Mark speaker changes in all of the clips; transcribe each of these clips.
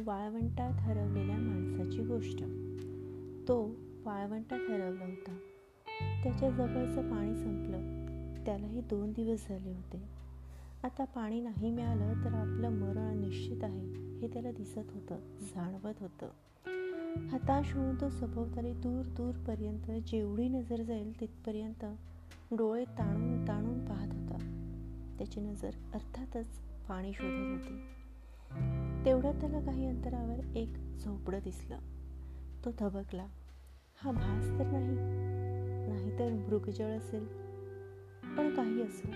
Speaker 1: वाळवंटात हरवलेल्या माणसाची गोष्ट. तो वाळवंटात हरवला होता. त्याच्या जवळचं पाणी संपलं. त्यालाही दोन दिवस झाले होते. आता पाणी नाही मिळालं तर आपलं मरण निश्चित आहे हे त्याला दिसत होतं जाणवत होतं. हताश होऊन तो सभोवताली दूर दूरपर्यंत जेवढी नजर जाईल तिथपर्यंत डोळे ताणून ताणून पाहत होता. त्याची नजर अर्थातच पाणी शोधत होती. तेवढ्यात त्याला काही अंतरावर एक झोपडं दिसलं. तो थबकला. हा भास तर नाही. नाहीतर मृगजळ असेल. पण काही असो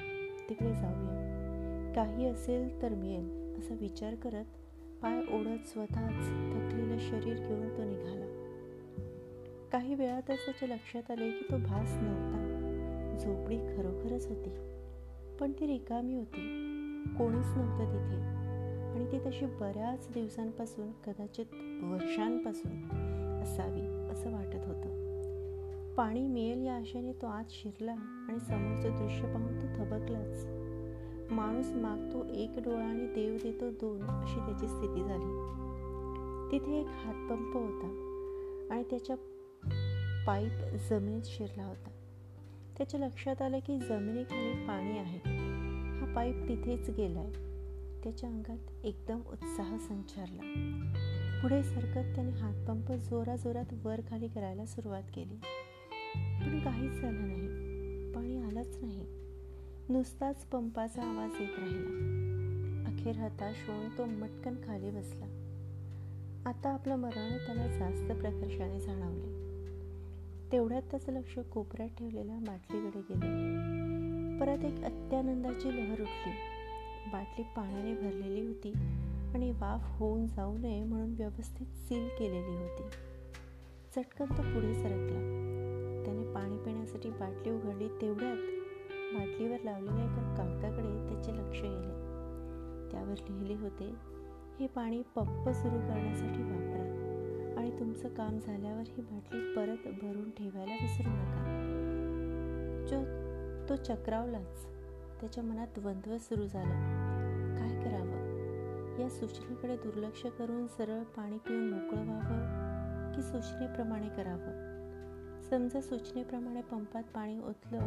Speaker 1: तिकडे जाऊया. काही असेल तर मिळेल असा विचार करत पाय ओढत स्वतःच थकलेलं शरीर घेऊन तो निघाला. काही वेळातच त्याच्या लक्षात आले की तो भास नव्हता. झोपडी खरोखरच होती. पण ती रिकामी होती. कोणीच नव्हतं तिथे. आणि ती तशी बऱ्याच दिवसांपासून कदाचित वर्षांपासून असावी असं वाटत होतं. पाणी मिळेल या आशेने तो आत शिरला आणि समोरचं दृश्य पाहून तो थबकलाच. माणूस मागतो एक डोळा आणि देव देतो दोन अशी त्याची स्थिती झाली. तिथे एक हातपंप होता आणि त्याच्या पाईप जमिनीत शिरला होता. त्याच्या लक्षात आलं की जमिनीखाली पाणी आहे. हा पाईप तिथेच गेलाय. त्याच्या अंगात एकदम उत्साह संचारला. पुढे सरकत त्याने हातपंप जोराजोरात वर खाली करायला सुरुवात केली. पण काहीच झालं नाही. पाणी आलंच नाही. नुसताच पंपाचा आवाज येत राहिला. अखेर हताश होऊन तो मटकन खाली बसला. आता आपलं मरण त्याला जास्त प्रकर्षाने जाणवले. तेवढ्यात त्याचं लक्ष कोपऱ्यात ठेवलेल्या बाटलीकडे गेलं. परत एक अत्यानंदाची लहर उठली. बाटली पाण्याने भरलेली होती आणि वाफ होऊन जाऊ नये म्हणून व्यवस्थित सील केलेली होती. चटकन तो पुढे सरकला. त्याने पाणी पिण्यासाठी बाटली उघडली तेवढ्यात बाटलीवर लावलेल्या एका कागदाकडे त्याचे लक्ष गेले. त्यावर लिहिले होते हे पाणी पंप सुरू करण्यासाठी वापरा आणि तुमचं काम झाल्यावर ही बाटली परत भरून ठेवायला विसरू नका. जो तो चक्रावलाच. त्याच्या मनात द्वंद्व सुरू झालं. या सूचनेकडे दुर्लक्ष करून सरळ पाणी पिऊन मोकळं व्हावं की सूचनेप्रमाणे करावं? समजा सूचनेप्रमाणे पंपात पाणी ओतलं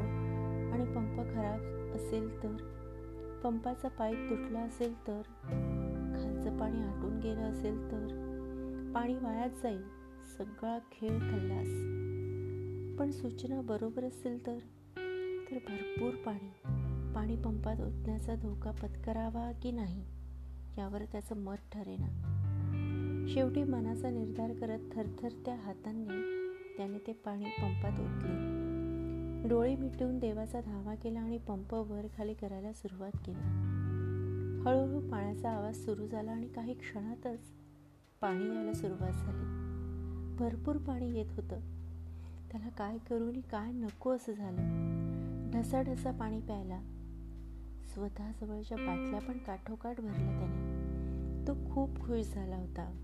Speaker 1: आणि पंप खराब असेल तर? पंपाचा पाईप तुटला असेल तर? खालचं पाणी आटून गेलं असेल तर? पाणी वायाच जाईल सगळा खेळ खल्लास. पण सूचना बरोबर असेल तर? तर भरपूर पाणी पाणी पंपात ओतण्याचा धोका पत्करावा की नाही? यावर त्याचं मत ठरेना. शेवटी मनाचा निर्धार करत थरथरत्या हातांनी त्याने ते पाणी पंपात ओतले. डोळे मिटवून देवाचा धावा केला आणि पंप वर खाली करायला सुरुवात केली. हळूहळू पाण्याचा आवाज सुरू झाला आणि काही क्षणातच पाणी यायला सुरुवात झाली. भरपूर पाणी येत होतं. त्याला काय करू आणि काय नको असं झालं. ढसाढसा पाणी प्यायला. स्वतःजवळच्या बाटल्या पण काठोकाठ भरल्या त्याने तो खूप खुश झाला होता.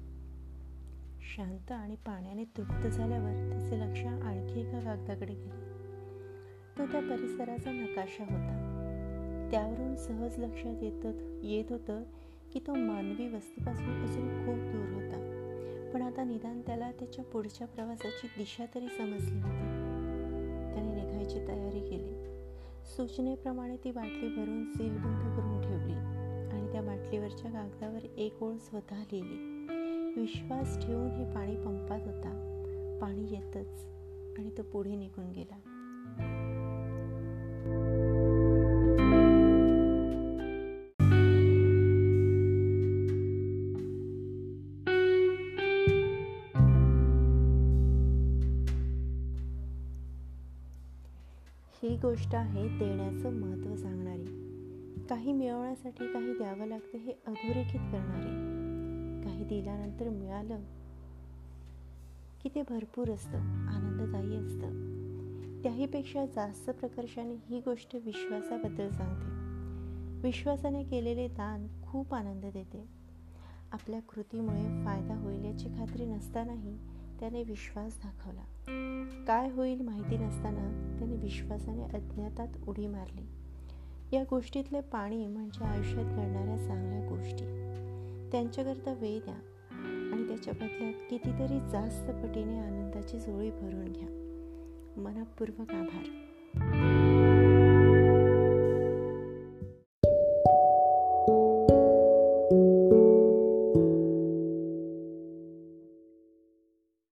Speaker 1: शांत आणि पाण्याने तृप्त झाल्यावर त्याचे लक्ष आणखी एका कागदाकडे गेले. तो त्या परिसराचा नकाशा होता. त्यावरून सहज लक्षात येत येत होतं की तो मानवी वस्तीपासून अजून खूप दूर होता. पण आता निदान त्याला त्याच्या पुढच्या प्रवासाची दिशा तरी समजली होती त्याने निघायची तयारी केली. सूचनेप्रमाणे ती बाटली भरून सीलबंद करून ठेवली आणि त्या बाटलीवरच्या कागदावर एक ओळ स्वतः लिहिली. विश्वास ठेवून हे पाणी पंपात होता. पाणी येतच आणि तो पुढे निघून गेला. ही गोष्ट आहे देण्याचं महत्त्व सांगणारी. काही मिळवण्यासाठी काही द्यावं लागतं हे अधोरेखित करणारे. काही दिल्यानंतर मिळालं की ते भरपूर असतं आनंददायी असतं. त्याहीपेक्षा जास्त प्रकर्षाने ही गोष्ट विश्वासाबद्दल सांगते. विश्वासाने केलेले दान खूप आनंद देते. आपल्या कृतीमुळे फायदा होईल याची खात्री नसतानाही त्याने विश्वास दाखवला. काय होईल माहिती नसताना त्याने विश्वासाने अज्ञातात उडी मारली. या गोष्टीतले पाणी म्हणजे आयुष्यात घडणाऱ्या चांगल्या गोष्टी. त्यांच्याकरता वेळ द्या आणि त्याच्या बदल्यात कितीतरी जास्त पटीने आनंदाची जोळी भरून घ्या. मनपूर्वक आभार.